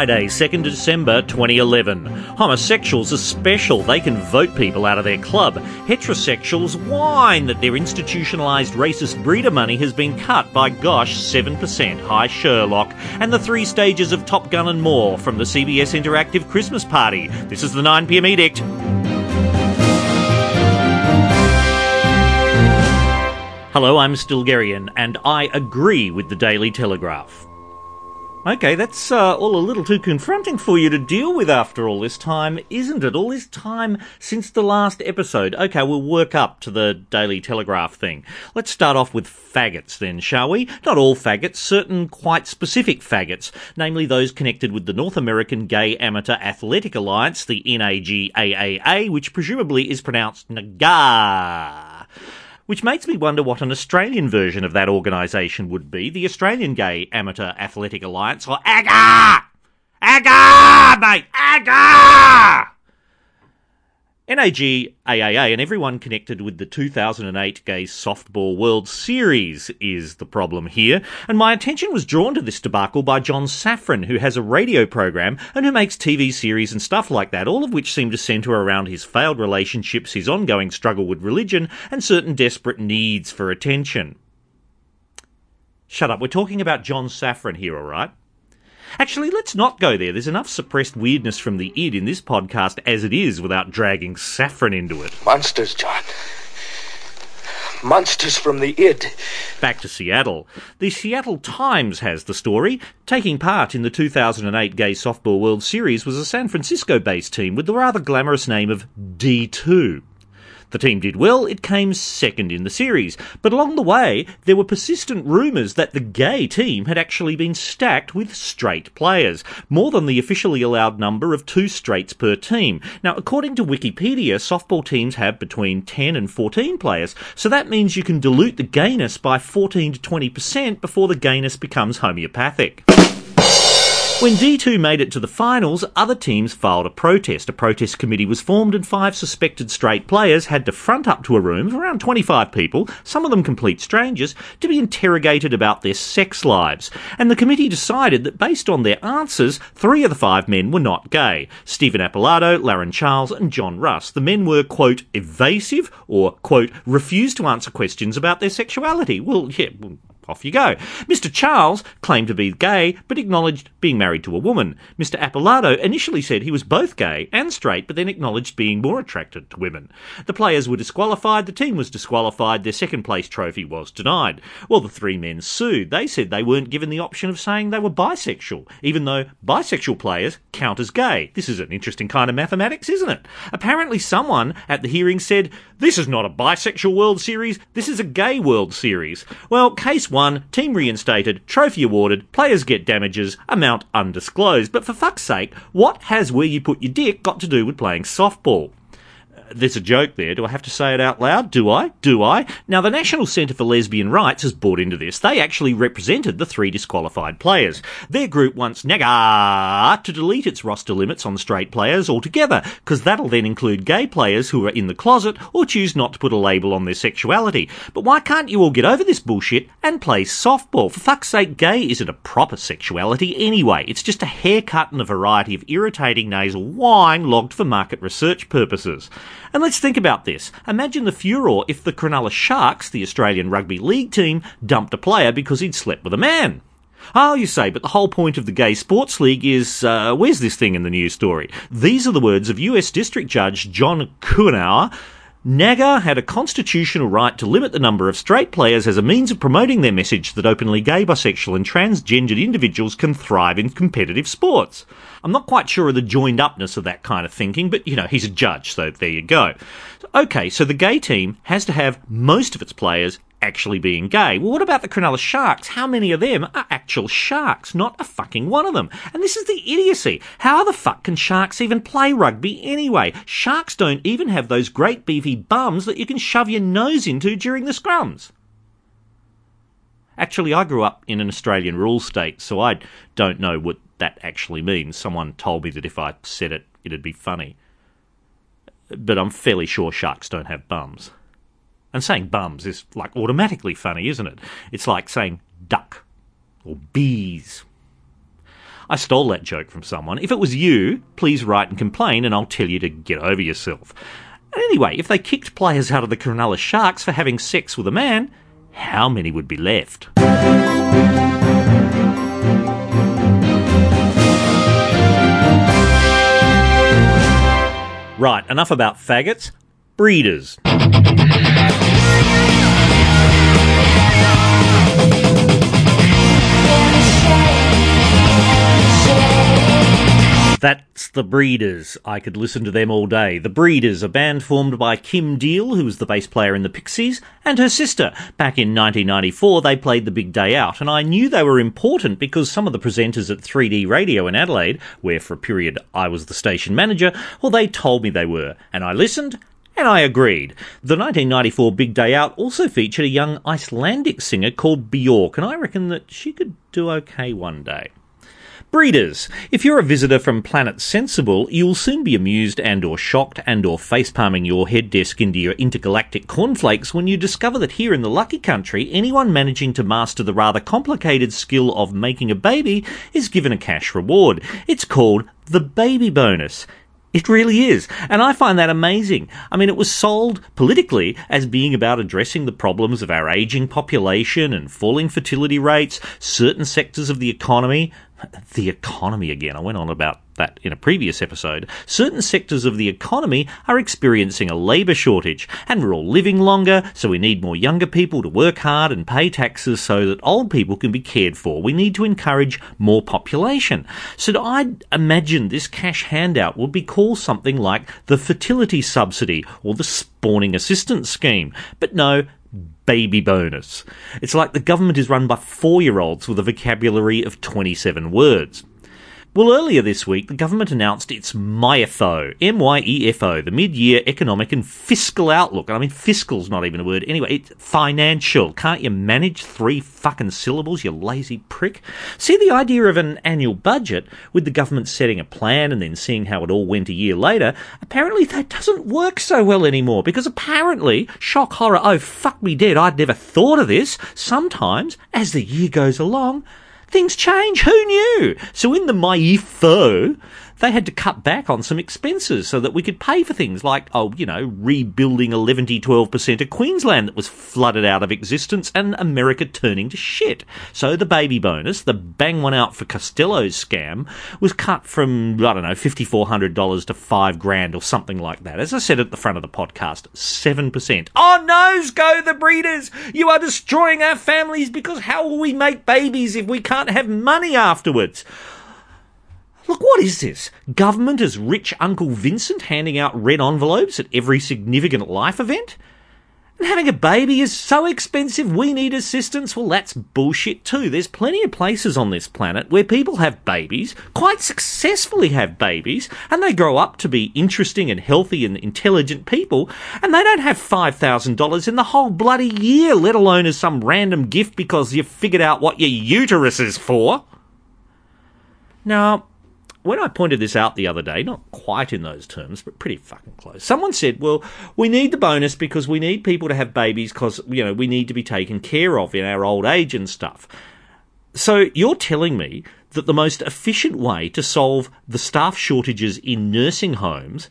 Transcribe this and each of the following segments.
Friday, 2nd December 2011. Homosexuals are special. They can vote people out of their club. Heterosexuals whine that their institutionalised racist breeder money has been cut by, gosh, 7%. Hi, Sherlock. And the three stages of Top Gun and more from the CBS Interactive Christmas Party. This is the 9pm edict. Hello, I'm Stilgherrian, and I agree with the Daily Telegraph. Okay, that's uh, all a little too confronting for you to deal with after all this time, isn't it? All this time since the last episode. Okay, we'll work up to the Daily Telegraph thing. Let's start off with faggots then, shall we? Not all faggots, certain quite specific faggots, namely those connected with the North American Gay Amateur Athletic Alliance, the NAGAAA, which presumably is pronounced NAGA which makes me wonder what an Australian version of that organisation would be, the Australian Gay Amateur Athletic Alliance, or AGA! AGA, mate! AGA! NAG, AAA, and everyone connected with the 2008 Gay Softball World Series is the problem here. And my attention was drawn to this debacle by John Safran, who has a radio program and who makes TV series and stuff like that, all of which seem to centre around his failed relationships, his ongoing struggle with religion, and certain desperate needs for attention. Shut up, we're talking about John Safran here, alright? Actually, let's not go there. There's enough suppressed weirdness from the id in this podcast as it is without dragging Safran into it. Monsters, John. Monsters from the id. Back to Seattle. The Seattle Times has the story. Taking part in the 2008 Gay Softball World Series was a San Francisco based team with the rather glamorous name of D2. The team did well, it came second in the series, but along the way, there were persistent rumours that the gay team had actually been stacked with straight players, more than the officially allowed number of two straights per team. Now, according to Wikipedia, softball teams have between 10 and 14 players, so that means you can dilute the gayness by 14 to 20% before the gayness becomes homeopathic. When D2 made it to the finals, other teams filed a protest. A protest committee was formed and five suspected straight players had to front up to a room of around 25 people, some of them complete strangers, to be interrogated about their sex lives. And the committee decided that based on their answers, three of the five men were not gay. Stephen Apilado, LaRon Charles and John Russ. The men were, quote, evasive or, quote, refused to answer questions about their sexuality. Well, yeah, off you go. Mr. Charles claimed to be gay, but acknowledged being married to a woman. Mr. Apilado initially said he was both gay and straight, but then acknowledged being more attracted to women. The players were disqualified, the team was disqualified, their second place trophy was denied. Well, the three men sued. They said they weren't given the option of saying they were bisexual, even though bisexual players count as gay. This is an interesting kind of mathematics, isn't it? Apparently, someone at the hearing said, This is not a bisexual World Series, this is a gay World Series. Well, case one won, team reinstated, trophy awarded, players get damages, amount undisclosed. But for fuck's sake, what has where you put your dick got to do with playing softball? There's a joke there. Do I have to say it out loud? Do I? Do I? Now, the National Centre for Lesbian Rights has bought into this. They actually represented the three disqualified players. Their group wants NAGA to delete its roster limits on straight players altogether, because that'll then include gay players who are in the closet or choose not to put a label on their sexuality. But why can't you all get over this bullshit and play softball? For fuck's sake, gay isn't a proper sexuality anyway. It's just a haircut and a variety of irritating nasal whine logged for market research purposes. And let's think about this. Imagine the furor if the Cronulla Sharks, the Australian Rugby League team, dumped a player because he'd slept with a man. Oh, you say, but the whole point of the Gay Sports League is uh, where's this thing in the news story? These are the words of US District Judge John Coughenour NAGA had a constitutional right to limit the number of straight players as a means of promoting their message that openly gay, bisexual, and transgendered individuals can thrive in competitive sports. I'm not quite sure of the joined upness of that kind of thinking, but you know, he's a judge, so there you go. Okay, so the gay team has to have most of its players actually being gay. Well, what about the Cronulla Sharks? How many of them are actual sharks? Not a fucking one of them. And this is the idiocy. How the fuck can sharks even play rugby anyway? Sharks don't even have those great beefy bums that you can shove your nose into during the scrums. Actually, I grew up in an Australian rural state, so I don't know what that actually means. Someone told me that if I said it, it'd be funny. But I'm fairly sure sharks don't have bums. And saying bums is like automatically funny, isn't it? It's like saying duck or bees. I stole that joke from someone. If it was you, please write and complain, and I'll tell you to get over yourself. Anyway, if they kicked players out of the Cronulla Sharks for having sex with a man, how many would be left? Right, enough about faggots. Breeders. That's the Breeders. I could listen to them all day. The Breeders, a band formed by Kim Deal, who was the bass player in the Pixies, and her sister. Back in 1994, they played The Big Day Out, and I knew they were important because some of the presenters at 3D Radio in Adelaide, where for a period I was the station manager, well, they told me they were, and I listened, and I agreed. The 1994 Big Day Out also featured a young Icelandic singer called Bjork, and I reckon that she could do okay one day. Breeders, if you're a visitor from Planet Sensible, you'll soon be amused and or shocked and or facepalming your head desk into your intergalactic cornflakes when you discover that here in the lucky country, anyone managing to master the rather complicated skill of making a baby is given a cash reward. It's called the baby bonus. It really is. And I find that amazing. I mean, it was sold politically as being about addressing the problems of our aging population and falling fertility rates, certain sectors of the economy, the economy again. I went on about that in a previous episode. Certain sectors of the economy are experiencing a labour shortage, and we're all living longer, so we need more younger people to work hard and pay taxes so that old people can be cared for. We need to encourage more population. So I'd imagine this cash handout would be called something like the fertility subsidy or the spawning assistance scheme. But no, baby bonus. It's like the government is run by four year olds with a vocabulary of 27 words. Well, earlier this week, the government announced its MYEFO, M-Y-E-F-O, the mid-year economic and fiscal outlook. And I mean, fiscal's not even a word. Anyway, it's financial. Can't you manage three fucking syllables, you lazy prick? See, the idea of an annual budget, with the government setting a plan and then seeing how it all went a year later, apparently that doesn't work so well anymore. Because apparently, shock horror, oh fuck me dead, I'd never thought of this. Sometimes, as the year goes along, things change. Who knew? So in the MYEFO, they had to cut back on some expenses so that we could pay for things like, oh, you know, rebuilding 11 to 12% of Queensland that was flooded out of existence and America turning to shit. So the baby bonus, the bang one out for Costello's scam, was cut from, I don't know, $5,400 to five grand or something like that. As I said at the front of the podcast, 7%. Oh, noes go the breeders! You are destroying our families because how will we make babies if we can't have money afterwards? Look, what is this? Government as rich Uncle Vincent handing out red envelopes at every significant life event? And having a baby is so expensive, we need assistance. Well, that's bullshit too. There's plenty of places on this planet where people have babies, quite successfully have babies, and they grow up to be interesting and healthy and intelligent people, and they don't have $5,000 in the whole bloody year, let alone as some random gift because you've figured out what your uterus is for. Now, when I pointed this out the other day, not quite in those terms, but pretty fucking close, someone said, well, we need the bonus because we need people to have babies because, you know, we need to be taken care of in our old age and stuff. So you're telling me that the most efficient way to solve the staff shortages in nursing homes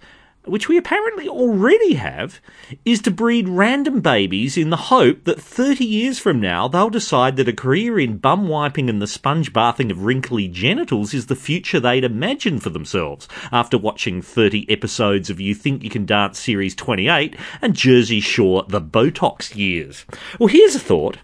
which we apparently already have, is to breed random babies in the hope that 30 years from now they'll decide that a career in bum wiping and the sponge bathing of wrinkly genitals is the future they'd imagined for themselves after watching 30 episodes of You Think You Can Dance Series 28 and Jersey Shore The Botox Years. Well, here's a thought.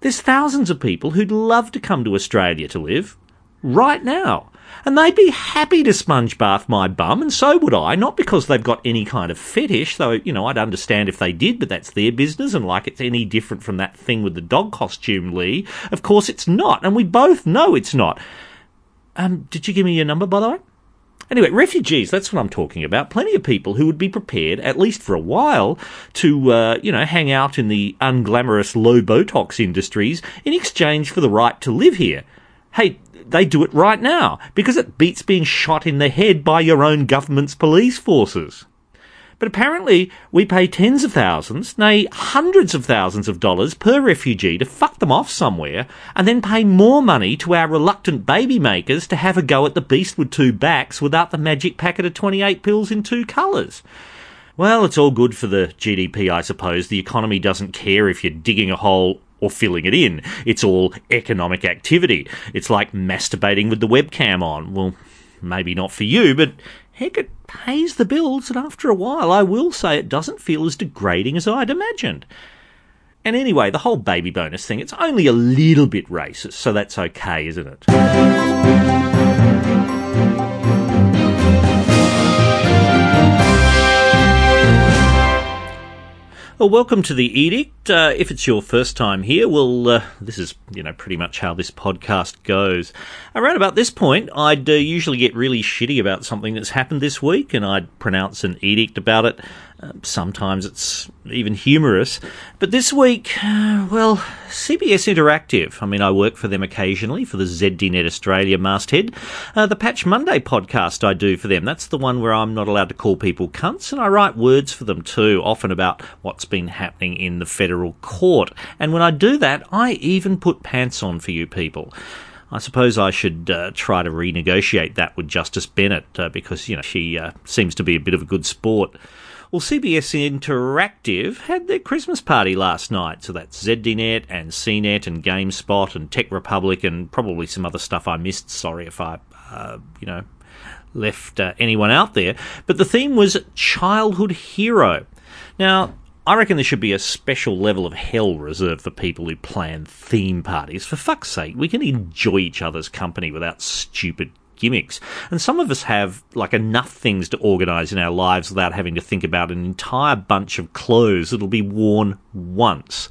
There's thousands of people who'd love to come to Australia to live right now and they'd be happy to sponge bath my bum, and so would I, not because they've got any kind of fetish, though, you know, I'd understand if they did, but that's their business, and like it's any different from that thing with the dog costume, Lee. Of course it's not, and we both know it's not. Um, did you give me your number, by the way? Anyway, refugees, that's what I'm talking about. Plenty of people who would be prepared, at least for a while, to, uh, you know, hang out in the unglamorous low Botox industries in exchange for the right to live here. Hey, they do it right now because it beats being shot in the head by your own government's police forces. But apparently, we pay tens of thousands, nay, hundreds of thousands of dollars per refugee to fuck them off somewhere, and then pay more money to our reluctant baby makers to have a go at the beast with two backs without the magic packet of 28 pills in two colours. Well, it's all good for the GDP, I suppose. The economy doesn't care if you're digging a hole or filling it in. It's all economic activity. It's like masturbating with the webcam on. Well, maybe not for you, but heck, it pays the bills, and after a while, I will say it doesn't feel as degrading as I'd imagined. And anyway, the whole baby bonus thing, it's only a little bit racist, so that's okay, isn't it? Well, welcome to the Edict. Uh, if it's your first time here, well, uh, this is you know pretty much how this podcast goes. Around about this point, I'd uh, usually get really shitty about something that's happened this week, and I'd pronounce an edict about it. Uh, sometimes it's even humorous. But this week, uh, well, CBS Interactive. I mean, I work for them occasionally for the ZDNet Australia masthead. Uh, the Patch Monday podcast I do for them. That's the one where I'm not allowed to call people cunts, and I write words for them too, often about what's been happening in the federal court. And when I do that, I even put pants on for you people. I suppose I should uh, try to renegotiate that with Justice Bennett uh, because, you know, she uh, seems to be a bit of a good sport. Well, CBS Interactive had their Christmas party last night, so that's ZDNet and CNET and GameSpot and Tech Republic and probably some other stuff I missed. Sorry if I, uh, you know, left uh, anyone out there. But the theme was childhood hero. Now, I reckon there should be a special level of hell reserved for people who plan theme parties. For fuck's sake, we can enjoy each other's company without stupid gimmicks. And some of us have like enough things to organise in our lives without having to think about an entire bunch of clothes that'll be worn once.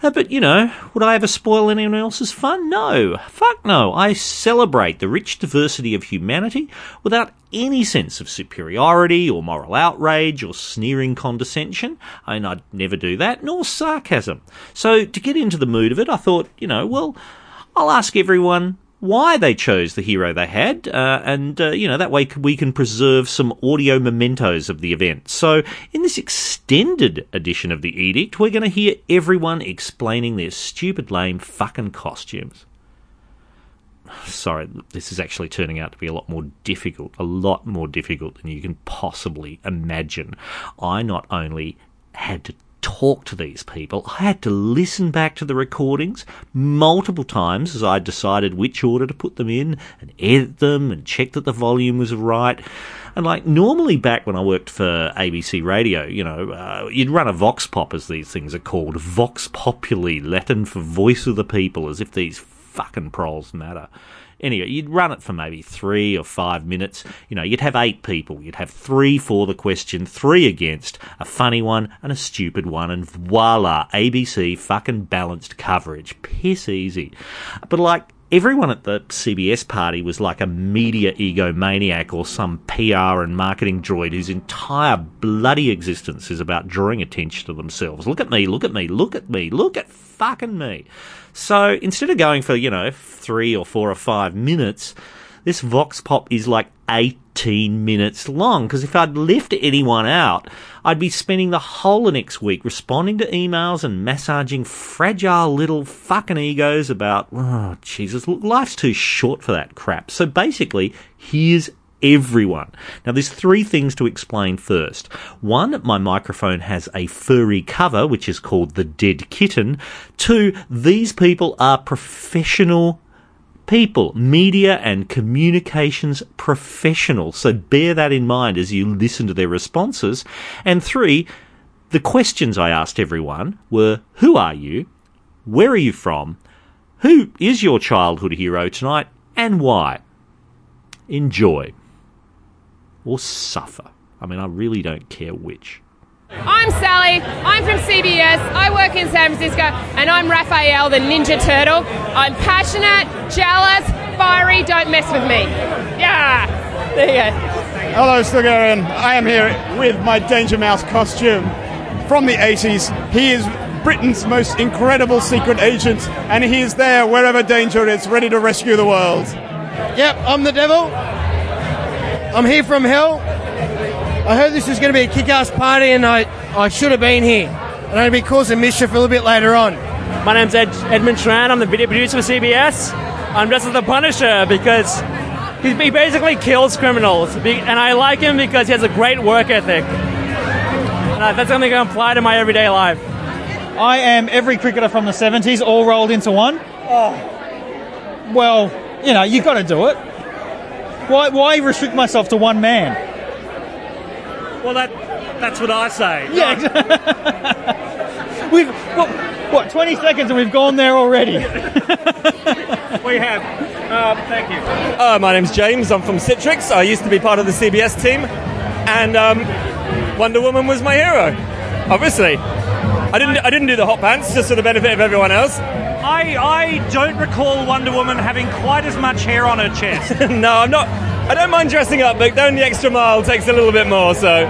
Uh, but you know, would I ever spoil anyone else's fun? No. Fuck no. I celebrate the rich diversity of humanity without any sense of superiority or moral outrage or sneering condescension. I mean, I'd never do that, nor sarcasm. So to get into the mood of it, I thought, you know, well, I'll ask everyone why they chose the hero they had, uh, and uh, you know that way we can preserve some audio mementos of the event. So, in this extended edition of the edict, we're going to hear everyone explaining their stupid, lame, fucking costumes. Sorry, this is actually turning out to be a lot more difficult, a lot more difficult than you can possibly imagine. I not only had to talk to these people. I had to listen back to the recordings multiple times as I decided which order to put them in and edit them and check that the volume was right. And like normally back when I worked for ABC Radio, you know, uh, you'd run a vox pop as these things are called, vox populi, Latin for voice of the people, as if these fucking proles matter. Anyway, you'd run it for maybe three or five minutes. You know, you'd have eight people. You'd have three for the question, three against, a funny one and a stupid one, and voila, ABC fucking balanced coverage. Piss easy. But like, everyone at the CBS party was like a media egomaniac or some PR and marketing droid whose entire bloody existence is about drawing attention to themselves. Look at me, look at me, look at me, look at fucking me. So instead of going for, you know, three or four or five minutes, this Vox Pop is like 18 minutes long. Because if I'd left anyone out, I'd be spending the whole of next week responding to emails and massaging fragile little fucking egos about, oh, Jesus, look, life's too short for that crap. So basically, here's everyone. Now, there's three things to explain first. One, my microphone has a furry cover, which is called the dead kitten. Two, these people are professional people, media and communications professionals. So bear that in mind as you listen to their responses. And three, the questions I asked everyone were Who are you? Where are you from? Who is your childhood hero tonight? And why? Enjoy or suffer. I mean, I really don't care which. I'm Sally. I'm from CBS. I work in San Francisco, and I'm Raphael, the Ninja Turtle. I'm passionate, jealous, fiery. Don't mess with me. Yeah. There you go. Hello, Stigarian. I am here with my Danger Mouse costume from the 80s. He is Britain's most incredible secret agent, and he is there wherever danger is, ready to rescue the world. Yep, I'm the devil. I'm here from hell. I heard this was going to be a kick-ass party, and I, I should have been here. And I'd be causing mischief a little bit later on. My name's Ed, Edmund Tran. I'm the video producer for CBS. I'm dressed as the Punisher because he, he basically kills criminals, and I like him because he has a great work ethic. And that's something I can apply to my everyday life. I am every cricketer from the 70s, all rolled into one. Oh. Well, you know, you've got to do it. Why, why restrict myself to one man? Well, that that's what I say. Yeah, We've, what, what, 20 seconds and we've gone there already. We have. Um, thank you. Uh, my name's James. I'm from Citrix. I used to be part of the CBS team, and um, Wonder Woman was my hero. Obviously, I didn't. I didn't do the hot pants just for the benefit of everyone else. I I don't recall Wonder Woman having quite as much hair on her chest. no, I'm not. I don't mind dressing up, but going the extra mile takes a little bit more. So,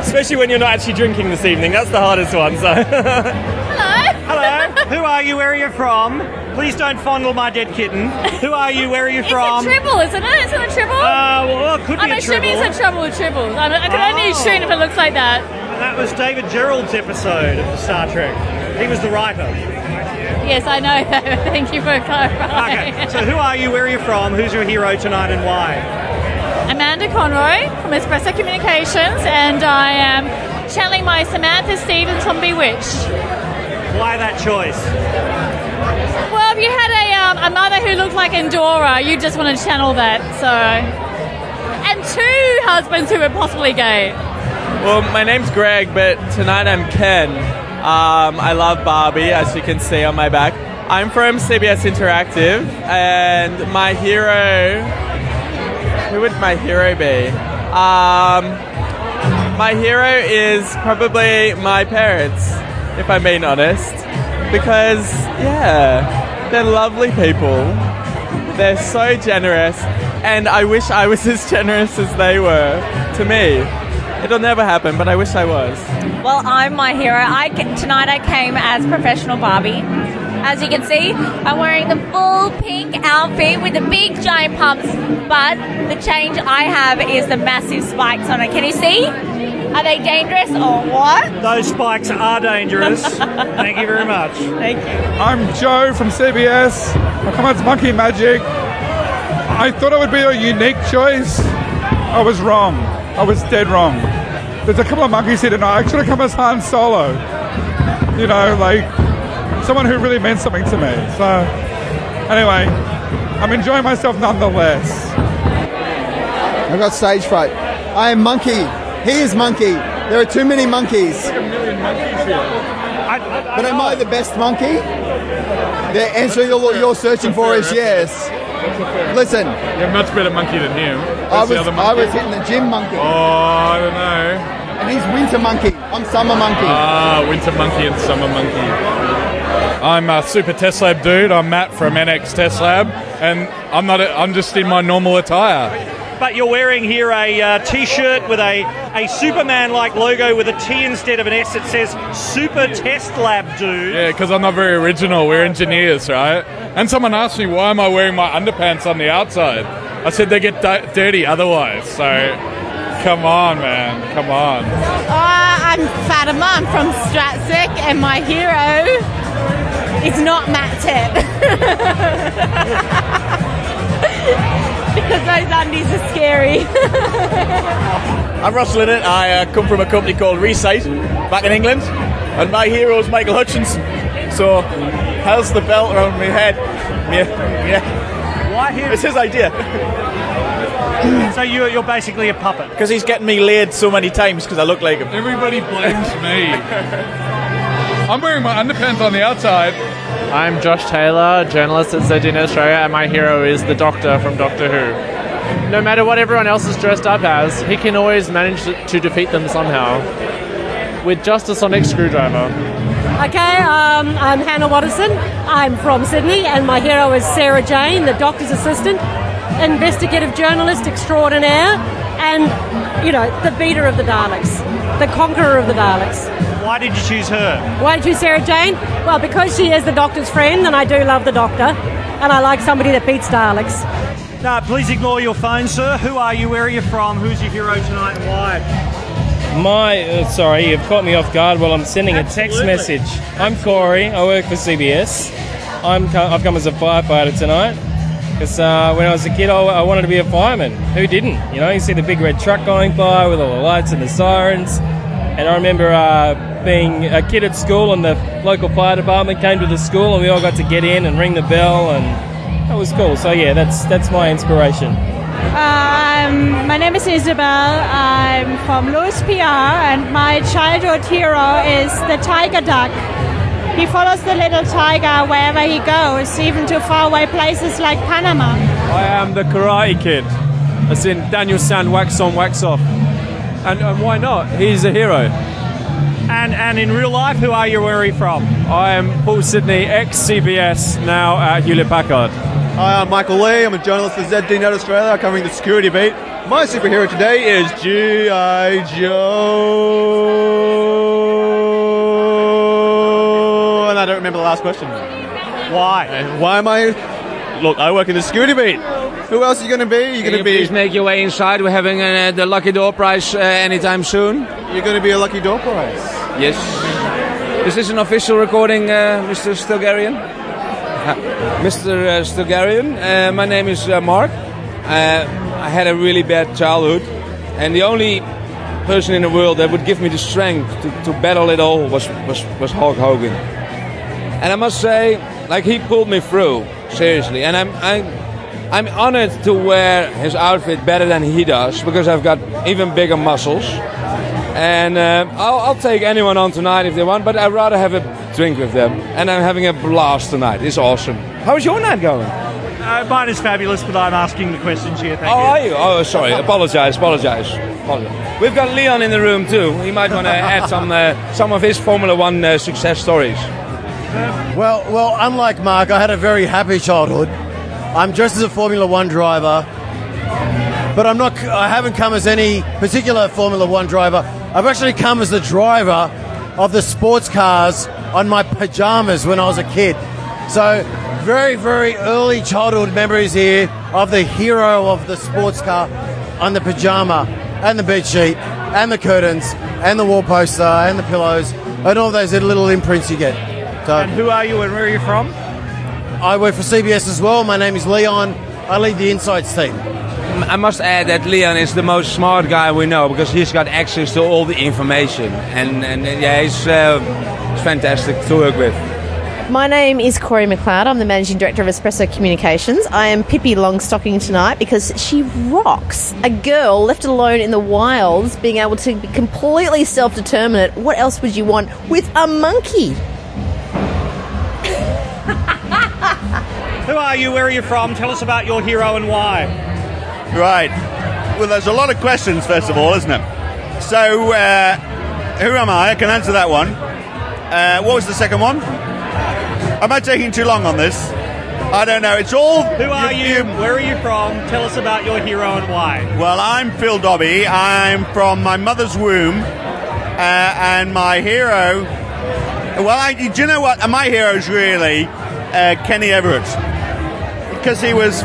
especially when you're not actually drinking this evening, that's the hardest one. So, Hello. Hello. Who are you? Where are you from? Please don't fondle my dead kitten. Who are you? Where are you from? It's from? a tribble, isn't it? Isn't it a tribble? Uh, well, it could be I'm a assuming tribble. it's a trouble with Tribbles. I, I can only Oh. assume if it looks like that. That was David Gerrold's episode of Star Trek. He was the writer. Yes, I know. Thank you for clarifying. Okay. So who are you? Where are you from? Who's your hero tonight and why? Amanda Conroy from Espresso Communications, and I am channeling my Samantha Stephens from Bewitched. Why that choice? Well, if you had a, um, a mother who looked like Endora, you just want to channel that. So, and two husbands who were possibly gay. Well, my name's Greg, but tonight I'm Ken. Um, I love Barbie, as you can see on my back. I'm from CBS Interactive, and my hero. Who would my hero be? Um, my hero is probably my parents, if I'm being honest. Because, yeah, they're lovely people. They're so generous, and I wish I was as generous as they were to me. It'll never happen, but I wish I was. Well, I'm my hero. I tonight I came as professional Barbie. As you can see, I'm wearing the full pink outfit with the big giant pumps, but the change I have is the massive spikes on it. Can you see? Are they dangerous or what? Those spikes are dangerous. Thank you very much. Thank you. I'm Joe from CBS. I come as Monkey Magic. I thought it would be a unique choice. I was wrong. I was dead wrong. There's a couple of monkeys here tonight. I should have come as Han Solo. You know, like someone who really meant something to me. So, anyway, I'm enjoying myself nonetheless. I've got stage fright. I am monkey. He is monkey. There are too many monkeys. But am I the best monkey? The answer you're, you're searching for is yes. Listen, You're a much better monkey than him. I was, I was hitting the gym monkey. Oh, I don't know. And he's winter monkey. I'm summer monkey. Ah, winter monkey and summer monkey. I'm a super test lab dude. I'm Matt from Enex Test Lab, and I'm not. I'm just in my normal attire. But you're wearing here a uh, t-shirt with a, a Superman-like logo with a T instead of an S. It says Super Test Lab, dude. Yeah, because I'm not very original. We're engineers, right? And someone asked me why am I wearing my underpants on the outside. I said they get di- dirty otherwise. So, come on, man, come on. Uh, I'm Fatima. I'm from Stratsec, and my hero is not Matt Tett. because those undies are scary. I'm Ross Linnett. I uh, come from a company called Resight back in England, and my hero is Michael Hutchinson. So, how's the belt around my head? Yeah, yeah. Why him? It's his idea. So you're, you're basically a puppet. Because he's getting me laid so many times because I look like him. Everybody blames me. I'm wearing my underpants on the outside. I'm Josh Taylor, journalist at ZDNet Australia, and my hero is the Doctor from Doctor Who. No matter what everyone else is dressed up as, he can always manage to defeat them somehow. With just a sonic screwdriver. Okay, um, I'm Hannah Watterson. I'm from Sydney, and my hero is Sarah Jane, the doctor's assistant, investigative journalist extraordinaire, and, you know, the beater of the Daleks, the conqueror of the Daleks. Why did you choose her? Why did you, choose Sarah Jane? Well, because she is the doctor's friend, and I do love the doctor, and I like somebody that beats Daleks. No, please ignore your phone, sir. Who are you? Where are you from? Who's your hero tonight and why? My, uh, sorry, you've caught me off guard while I'm sending a text Absolutely. message. I'm Corey. I work for CBS. I'm co- I've come as a firefighter tonight because uh, when I was a kid, I, I wanted to be a fireman. Who didn't? You know, you see the big red truck going by with all the lights and the sirens. And I remember uh, being a kid at school, and the local fire department came to the school, and we all got to get in and ring the bell, and that was cool. So yeah, that's that's my inspiration. Um, my name is Isabel. I'm from Louis PR, and my childhood hero is the tiger duck. He follows the little tiger wherever he goes, even to faraway places like Panama. I am the Karate Kid. As in Daniel San, wax on, wax off. And, and why not? He's a hero. And and in real life, who are you? Where are you from? I am Paul Sidney, ex CBS, now at Hewlett Packard. Hi, I'm Michael Lee. I'm a journalist for ZD Net Australia, covering the security beat. My superhero today is G.I. Joe. And I don't remember the last question. Why? Why am I? Look, I work in the security beat. Who else are you going to be? You're going to you be. please make your way inside? We're having uh, the Lucky Door Prize uh, anytime soon. You're going to be a Lucky Door Prize. Yes. Is this an official recording, uh, Mr. Stilgherrian? Mr. Uh, Stilgherrian, uh, my name is uh, Mark. I had a really bad childhood, and the only person in the world that would give me the strength to, to battle it all was, was, was Hulk Hogan. And I must say, like he pulled me through, seriously. And I'm, I'm, I'm honored to wear his outfit better than he does because I've got even bigger muscles. And uh, I'll, I'll take anyone on tonight if they want, but I'd rather have a drink with them. And I'm having a blast tonight. It's awesome. How's your night going? Uh, mine is fabulous, but I'm asking the questions here. Thank oh, you. are you? Oh, sorry. Apologize. Apologize. Apologize. We've got Leon in the room too. He might want to add some uh, some of his Formula One uh, success stories. Well, well, unlike Mark, I had a very happy childhood. I'm dressed as a Formula One driver, but I'm not. I haven't come as any particular Formula One driver. I've actually come as the driver of the sports cars on my pajamas when I was a kid. So, very, very early childhood memories here of the hero of the sports car on the pajama and the bed sheet and the curtains and the wall poster and the pillows and all those little imprints you get. So, And who are you and where are you from? I work for CBS as well. My name is Leon. I lead the Insights team. I must add that Leon is the most smart guy we know because he's got access to all the information, and and yeah, he's, uh, he's fantastic to work with. My name is Corey McLeod. I'm the managing director of Espresso Communications. I am Pippi Longstocking tonight because she rocks. A girl left alone in the wilds, being able to be completely self determinate. What else would you want with a monkey? Who are you? Where are you from? Tell us about your hero and why. Right. Well, there's a lot of questions, first of all, isn't it? So, uh, who am I? I can answer that one. Uh, what was the second one? Am I taking too long on this? I don't know. It's all. Who are you? Where are you from? Tell us about your hero and why. Well, I'm Phil Dobbie. I'm from my mother's womb, uh, and my hero. Well, I, do you know what? My hero is really uh, Kenny Everett because he was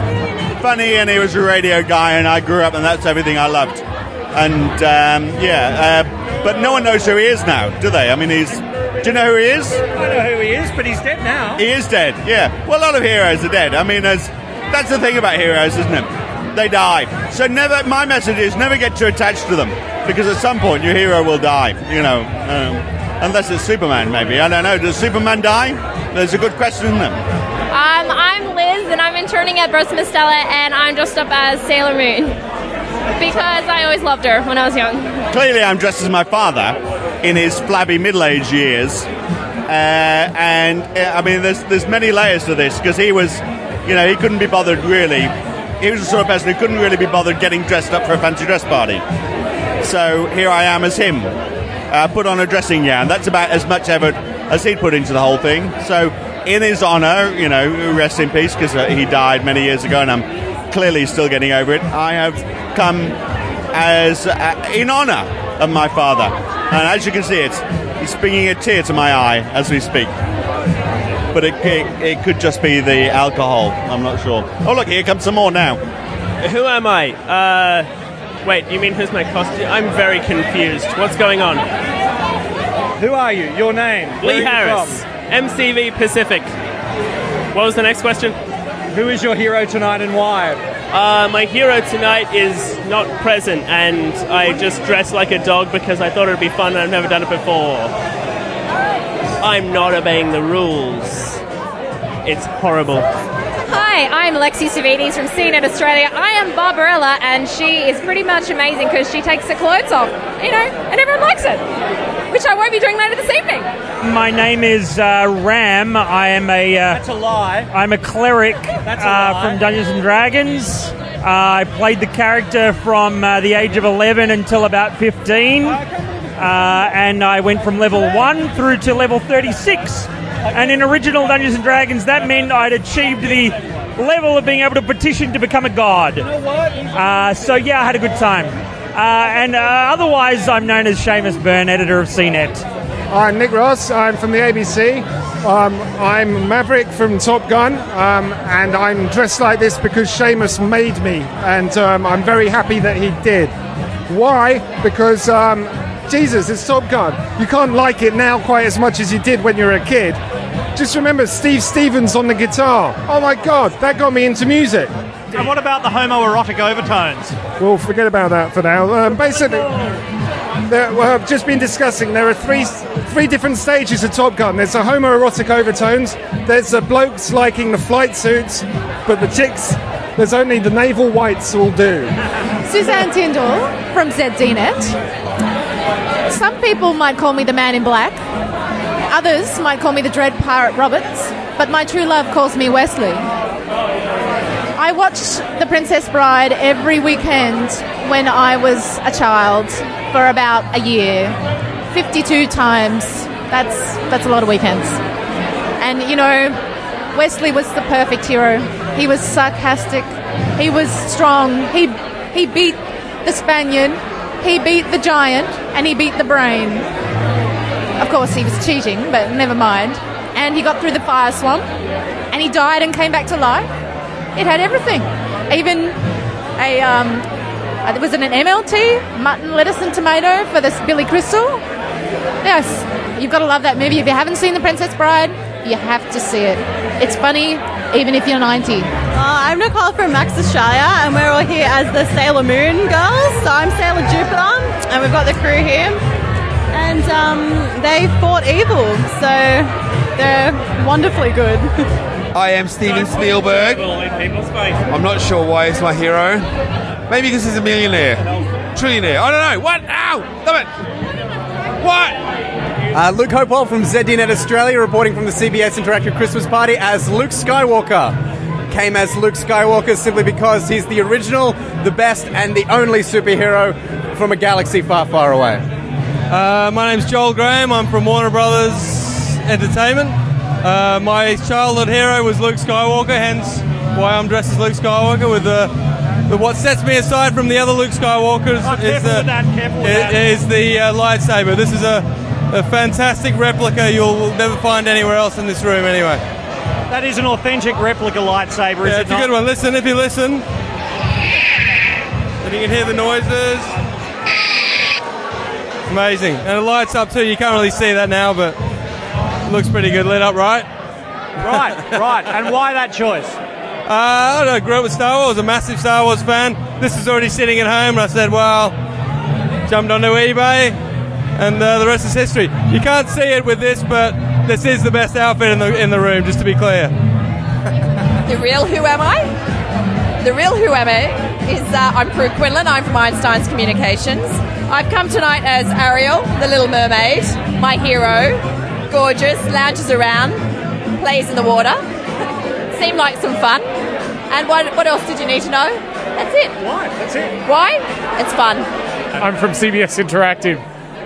funny and he was a radio guy, and I grew up, and that's everything I loved. And um, yeah, uh, but no one knows who he is now, do they? I mean, he's. Do you know who he is? I know who he is, but he's dead now. He is dead. Yeah. Well, a lot of heroes are dead. I mean, there's, that's the thing about heroes, isn't it? They die. So never. My message is never get too attached to them because at some point your hero will die. You know, um, unless it's Superman, maybe. I don't know. Does Superman die? There's a good question, isn't it? Um, I'm Liz, and I'm interning at Brosma Stella, and I'm dressed up as Sailor Moon because I always loved her when I was young. Clearly, I'm dressed as my father in his flabby middle-aged years, uh, and uh, I mean, there's there's many layers to this because he was, you know, he couldn't be bothered really. He was the sort of person who couldn't really be bothered getting dressed up for a fancy dress party. So here I am as him, uh, put on a dressing gown. That's about as much effort as he'd put into the whole thing. So in his honour, you know, rest in peace because uh, he died many years ago, and I'm clearly still getting over it. I have come as uh, in honour of my father, and as you can see, it's, it's bringing a tear to my eye as we speak. But it, it, it could just be the alcohol. I'm not sure. Oh, look, here comes some more now. Who am I? Uh, wait, you mean who's my costume? I'm very confused. What's going on? Who are you? Your name? Lee are you Harris, MCV Pacific. What was the next question? Who is your hero tonight and why? Uh, my hero tonight is not present, and I just dressed like a dog because I thought it would be fun and I've never done it before. I'm not obeying the rules. It's horrible. Hi, I'm Lexi Savides from CNET Australia. I am Barbarella, and she is pretty much amazing because she takes her clothes off, you know, and everyone likes it, which I won't be doing later this evening. My name is uh, Ram. I am a. Uh, That's a lie. I'm a cleric That's a uh, lie. from Dungeons and Dragons. Uh, I played the character from uh, the age of 11 until about 15. Uh, and I went from level 1 through to level 36. And in original Dungeons and Dragons, that meant I'd achieved the level of being able to petition to become a god. Uh, so, yeah, I had a good time. Uh, and uh, otherwise, I'm known as Seamus Byrne, editor of CNET. I'm Nick Ross. I'm from the ABC. Um, I'm Maverick from Top Gun, um, and I'm dressed like this because Seamus made me, and um, I'm very happy that he did. Why? Because um, Jesus, it's Top Gun. You can't like it now quite as much as you did when you were a kid. Just remember Steve Stevens on the guitar. Oh my God, that got me into music. And what about the homoerotic overtones? We'll forget about that for now. Um, basically, there, well, I've just been discussing. There are three three different stages of Top Gun. There's the homoerotic overtones. There's the blokes liking the flight suits, but the chicks, there's only the naval whites will do. Suzanne Tindal from ZDNet. Some people might call me the man in black. Others might call me the Dread Pirate Roberts, but my true love calls me Wesley. I watched The Princess Bride every weekend when I was a child for about a year. 52 times. That's that's a lot of weekends. And you know, Wesley was the perfect hero. He was sarcastic. He was strong. He he beat the Spaniard. He beat the giant and he beat the brain. Of course, he was cheating, but never mind. And he got through the fire swamp and he died and came back to life. It had everything. Even a, um, uh, was it an MLT? Mutton, lettuce, and tomato for this Billy Crystal? Yes, you've got to love that movie. If you haven't seen The Princess Bride, you have to see it. It's funny, even if you're 90. Uh, I'm Nicole from Max Australia, and we're all here as the Sailor Moon girls. So I'm Sailor Jupiter, and we've got the crew here. And um, they fought evil, so they're wonderfully good. I am Steven Spielberg. I'm not sure why he's my hero. Maybe because he's a millionaire, trillionaire. I don't know. What? Ow! Stop it! What? Uh, Luke Hopewell from ZDNet Australia reporting from the CBS Interactive Christmas Party as Luke Skywalker. Came as Luke Skywalker simply because he's the original, the best, and the only superhero from a galaxy far, far away. Uh, my name's Joel Graham. I'm from Warner Brothers Entertainment. Uh, my childhood hero was Luke Skywalker, hence why I'm dressed as Luke Skywalker. With the, the what sets me aside from the other Luke Skywalkers Oh, is, the, that, that. is the uh, lightsaber. This is a, a fantastic replica you'll never find anywhere else in this room, anyway. That is an authentic replica lightsaber, is Yeah, it it's a good one. Listen, if you listen, then you can hear the noises. Amazing. And it lights up too. You can't really see that now, but it looks pretty good. Lit up, right? Right, right. And why that choice? Uh, I don't know. Grew up with Star Wars. A massive Star Wars fan. This is already sitting at home, and I said, "Well," jumped onto eBay, and uh, the rest is history. You can't see it with this, but this is the best outfit in the in the room. Just to be clear. The real Who Am I? The real Who Am I is uh, I'm Prue Quinlan. I'm from Einstein's Communications. I've come tonight as Ariel, the Little Mermaid, my hero. Gorgeous, lounges around, plays in the water. Seemed like some fun. And what, what else did you need to know? That's it. Why? That's it. Why? It's fun. I'm from CBS Interactive.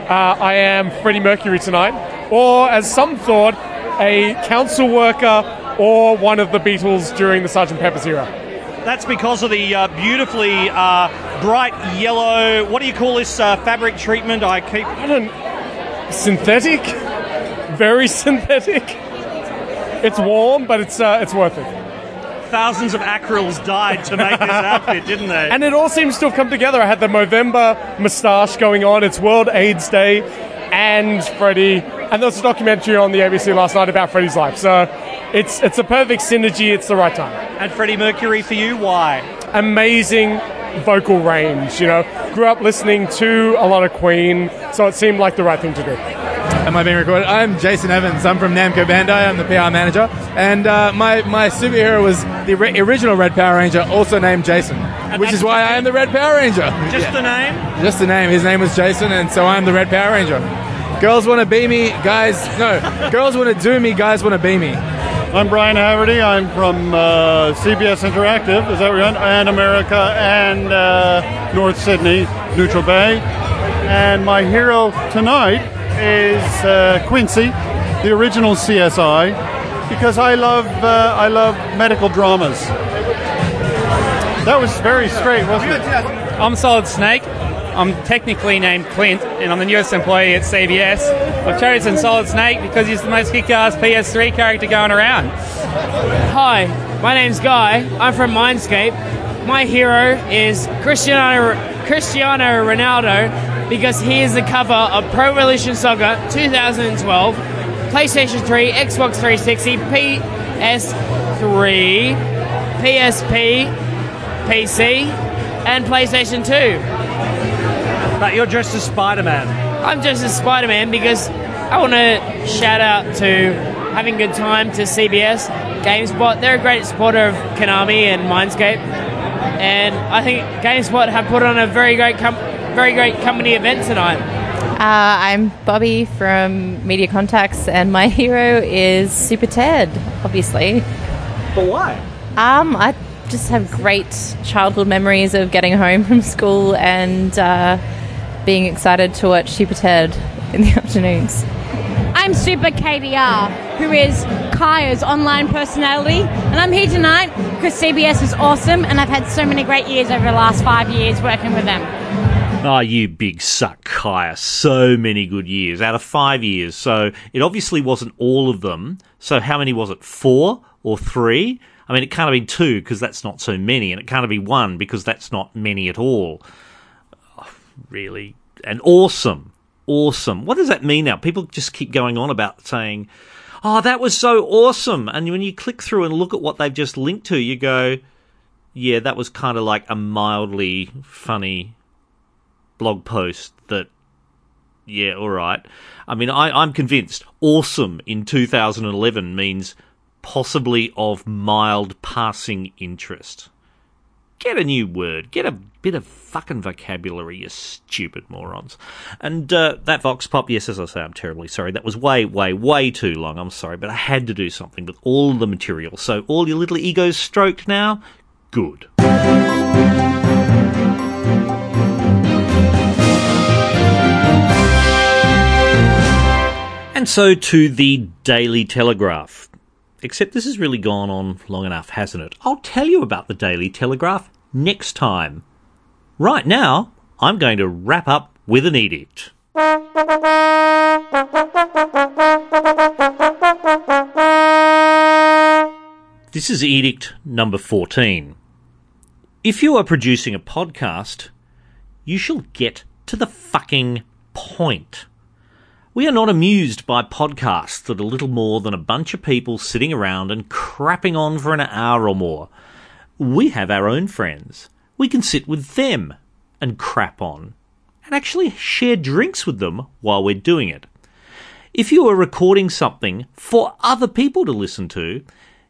Uh, I am Freddie Mercury tonight, or as some thought, a council worker or one of the Beatles during the Sgt. Pepper's era. That's because of the uh, beautifully uh, bright yellow. What do you call this uh, fabric treatment? I keep. I don't. Synthetic, very synthetic. It's warm, but it's uh, it's worth it. thousands of acryls died to make this outfit, didn't they? And it all seems to have come together. I had the Movember moustache going on. It's World AIDS Day, and Freddie. And there was a documentary on the ABC last night about Freddie's life. So it's it's a perfect synergy. It's the right time. And Freddie Mercury for you, why? Amazing vocal range. You know, grew up listening to a lot of Queen, so it seemed like the right thing to do. Am I being recorded? I'm Jason Evans. I'm from Namco Bandai. I'm the PR manager, and uh, my my superhero was the ri- original Red Power Ranger, also named Jason, which is why I am the Red Power Ranger. Just the name? Just the name. His name was Jason, and so I'm the Red Power Ranger. Girls want to be me, guys. No, girls want to do me, guys want to be me. I'm Brian Haverty. I'm from uh, CBS Interactive, is that right? And America and uh, North Sydney, Neutral Bay. And my hero tonight is uh, Quincy, the original CSI, because I love uh, I love medical dramas. That was very straight, wasn't it? I'm Solid Snake. I'm technically named Clint, and I'm the newest employee at CBS. I've chosen Solid Snake because he's the most kick-ass PS3 character going around. Hi, my name's Guy. I'm from Mindscape. My hero is Cristiano Cristiano Ronaldo because he is the cover of Pro Evolution Soccer 2012, PlayStation 3, Xbox 360, PS3, PSP, PC, and PlayStation 2. But you're dressed as Spider Man. I'm dressed as Spider Man because I want to shout out to having a good time to CBS, GameSpot. They're a great supporter of Konami and Mindscape, and I think GameSpot have put on a very great, com- very great company event tonight. Uh, I'm Bobby from Media Contacts, and my hero is Super Ted, obviously. But why? Um, I just have great childhood memories of getting home from school and uh, being excited to watch Super Ted in the afternoons. I'm Super KDR, who is Kaya's online personality, and I'm here tonight because CBS is awesome, and I've had so many great years over the last five years working with them. Oh, you big suck, Kaya. So many good years out of five years. So it obviously wasn't all of them. So how many was it? Four or three? I mean, it can't have been two because that's not so many, and it can't have been one because that's not many at all. Really? And awesome. Awesome. What does that mean now? People just keep going on about saying, oh, that was so awesome. And when you click through and look at what they've just linked to, you go, yeah, that was kind of like a mildly funny blog post that, yeah, all right. I mean, I, I'm convinced awesome in 2011 means possibly of mild passing interest. Get a new word. Get a bit of fucking vocabulary, you stupid morons. And uh, that Vox Pop, yes, as I say, I'm terribly sorry. That was way, way, way too long. I'm sorry, but I had to do something with all the material. So all your little egos stroked now? Good. And so to the Daily Telegraph. Except this has really gone on long enough, hasn't it? I'll tell you about the Daily Telegraph next time. Right now, I'm going to wrap up with an edict. This is edict number 14. If you are producing a podcast, you shall get to the fucking point. We are not amused by podcasts that are little more than a bunch of people sitting around and crapping on for an hour or more. We have our own friends. We can sit with them and crap on and actually share drinks with them while we're doing it. If you are recording something for other people to listen to,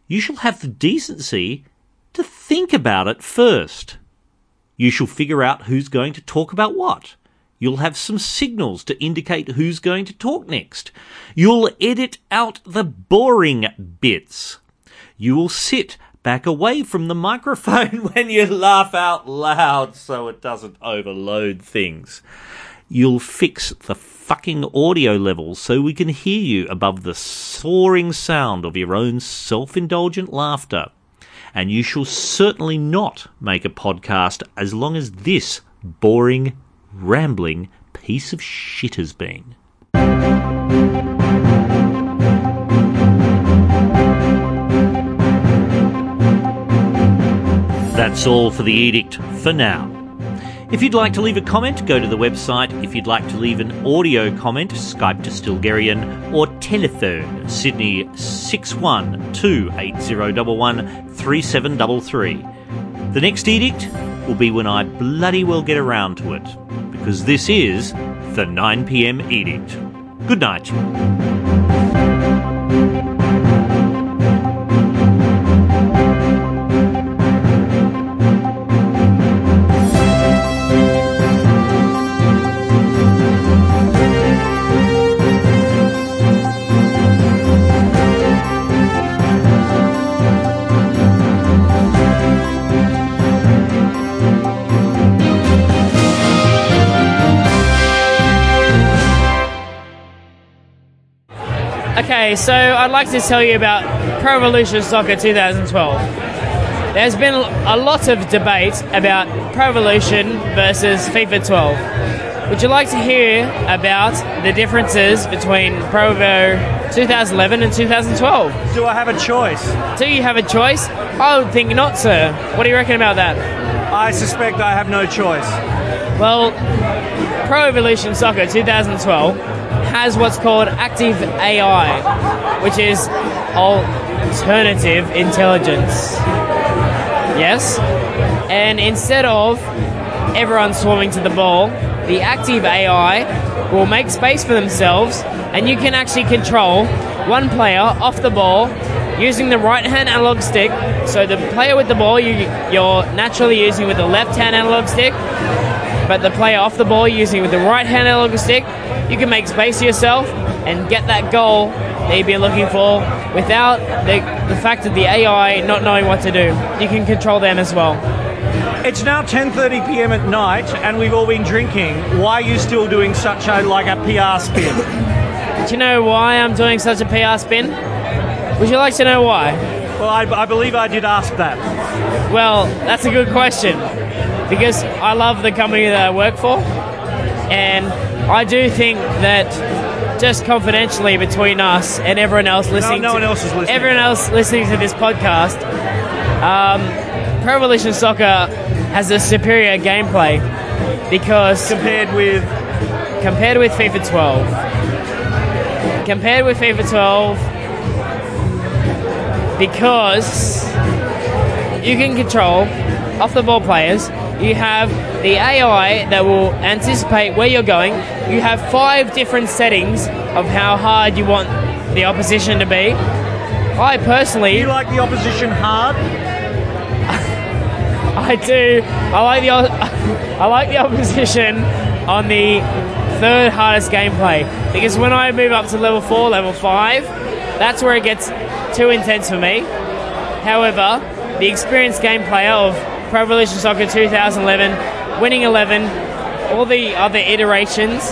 you shall have the decency to think about it first. You shall figure out who's going to talk about what. You'll have some signals to indicate who's going to talk next. You'll edit out the boring bits. You will sit back away from the microphone when you laugh out loud so it doesn't overload things. You'll fix the fucking audio levels so we can hear you above the soaring sound of your own self indulgent laughter. And you shall certainly not make a podcast as long as this boring, rambling piece of shit has been. That's all for the edict for now. If you'd like to leave a comment, go to the website. If you'd like to leave an audio comment, Skype to Stilgherrian or telephone Sydney 61280113733. The next edict will be when I bloody well get around to it, because this is the 9pm edict. Good night. Okay, so I'd like to tell you about Pro Evolution Soccer 2012. There's been a lot of debate about Pro Evolution versus FIFA 12. Would you like to hear about the differences between Pro Evo 2011 and 2012? Do I have a choice? Do you have a choice? I would think not, sir. What do you reckon about that? I suspect I have no choice. Well, Pro Evolution Soccer 2012 has what's called active AI, which is alternative intelligence. Yes? And instead of everyone swarming to the ball, the active AI will make space for themselves, and you can actually control one player off the ball using the right hand analog stick. So the player with the ball you, you're naturally using with the left hand analog stick, but the player off the ball using with the right hand analog stick, you can make space for yourself and get that goal that you've been looking for without the, the fact of the AI not knowing what to do. You can control them as well. It's now 10:30 p.m. at night, and we've all been drinking. Why are you still doing such a like a PR spin? Do you know why I'm doing such a PR spin? Would you like to know why? Well, I, I believe I did ask that. Well, that's a good question because I love the company that I work for, and I do think that just confidentially between us and everyone else listening, no to, one else is listening. Everyone else listening to this podcast, um, Pro Evolution Soccer has a superior gameplay because compared with compared with FIFA 12, compared with FIFA 12, because you can control off the ball players. You have the AI that will anticipate where you're going. You have five different settings of how hard you want the opposition to be. I personally. You like the opposition hard? I do. I like the I like the opposition on the third hardest gameplay because when I move up to level four, level five, that's where it gets too intense for me. However, the experienced game player of Pro Evolution Soccer 2011, Winning 11, all the other iterations,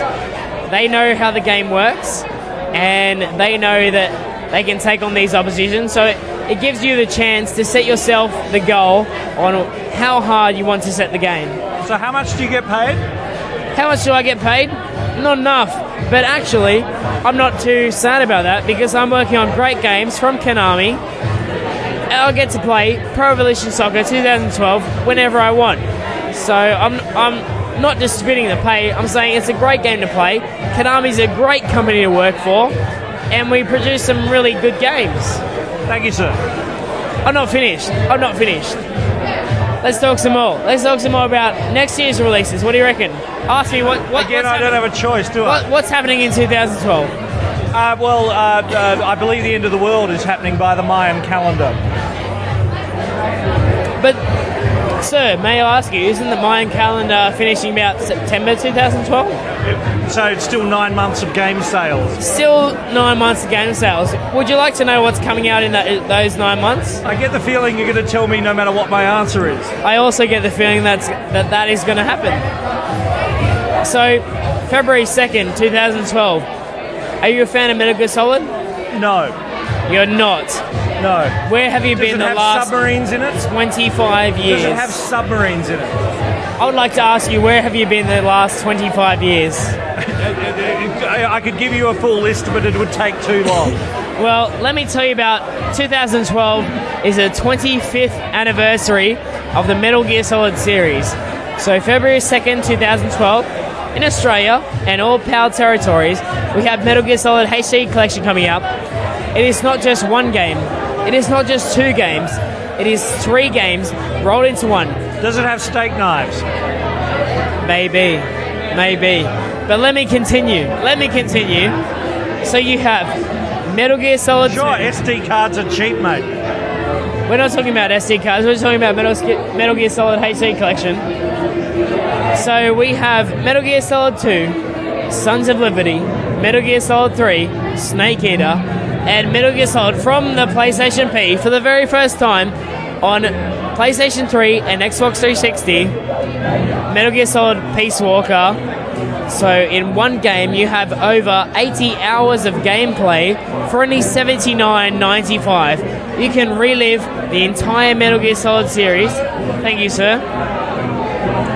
they know how the game works and they know that they can take on these oppositions. So it, it gives you the chance to set yourself the goal on how hard you want to set the game. So, how much do you get paid? How much do I get paid? Not enough. But actually, I'm not too sad about that because I'm working on great games from Konami. I'll get to play Pro Evolution Soccer 2012 whenever I want. So I'm, I'm not disputing the pay, I'm saying it's a great game to play. Konami's a great company to work for, and we produce some really good games. Thank you, sir. I'm not finished. I'm not finished. Let's talk some more. Let's talk some more about next year's releases. What do you reckon? Ask me what. what Again, what's I don't have a choice, do I? What, what's happening in 2012? Uh, well, uh, uh, I believe the end of the world is happening by the Mayan calendar. But, sir, may I ask you, isn't the Mayan calendar finishing about September 2012? So it's still nine months of game sales. Still nine months of game sales. Would you like to know what's coming out in that, those nine months? I get the feeling you're going to tell me no matter what my answer is. I also get the feeling that's, that that is going to happen. So, February 2nd, 2012. Are you a fan of Metal Gear Solid? No. You're not. No. Where have you Does been it the have last submarines in it? 25 years? Does it have submarines in it? I would like to ask you, where have you been the last 25 years? I I could give you a full list, but it would take too long. Well, let me tell you about 2012 is the 25th anniversary of the Metal Gear Solid series. So, February 2nd, 2012, in Australia and all PAL territories, we have Metal Gear Solid HD Collection coming up. It is not just one game, it is not just two games, it is three games rolled into one. Does it have steak knives? Maybe, maybe. But let me continue. Let me continue. So you have Metal Gear Solid Sure, SD cards are cheap, mate. We're not talking about SD cards. We're talking about Metal, Metal Gear Solid HD collection. So we have Metal Gear Solid 2, Sons of Liberty, Metal Gear Solid 3, Snake Eater, and Metal Gear Solid from the PlayStation P for the very first time on PlayStation 3 and Xbox 360. Metal Gear Solid Peace Walker. So in one game you have over 80 hours of gameplay for only 79.95. You can relive the entire Metal Gear Solid series. Thank you, sir.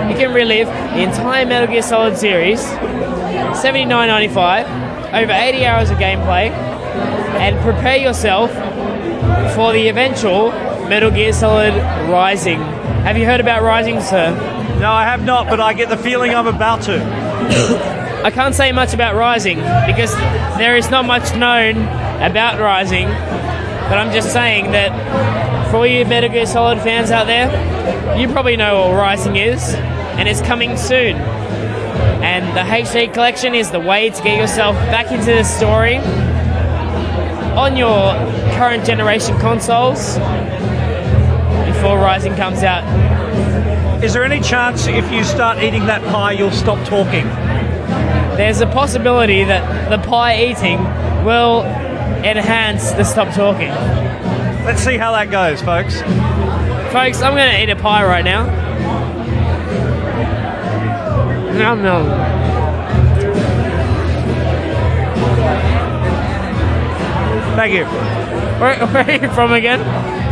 You can relive the entire Metal Gear Solid series. 79.95. Over 80 hours of gameplay, and prepare yourself for the eventual Metal Gear Solid Rising. Have you heard about Rising, sir? No, I have not, but I get the feeling I'm about to. I can't say much about Rising because there is not much known about Rising, but I'm just saying that for all you Metal Gear Solid fans out there, you probably know what Rising is, and it's coming soon. And the HD collection is the way to get yourself back into the story on your current generation consoles before Rising comes out. Is there any chance if you start eating that pie, you'll stop talking? There's a possibility that the pie eating will enhance the stop talking. Let's see how that goes, folks. Folks, I'm going to eat a pie right now. Nom nom. Thank you. Where, where are you from again?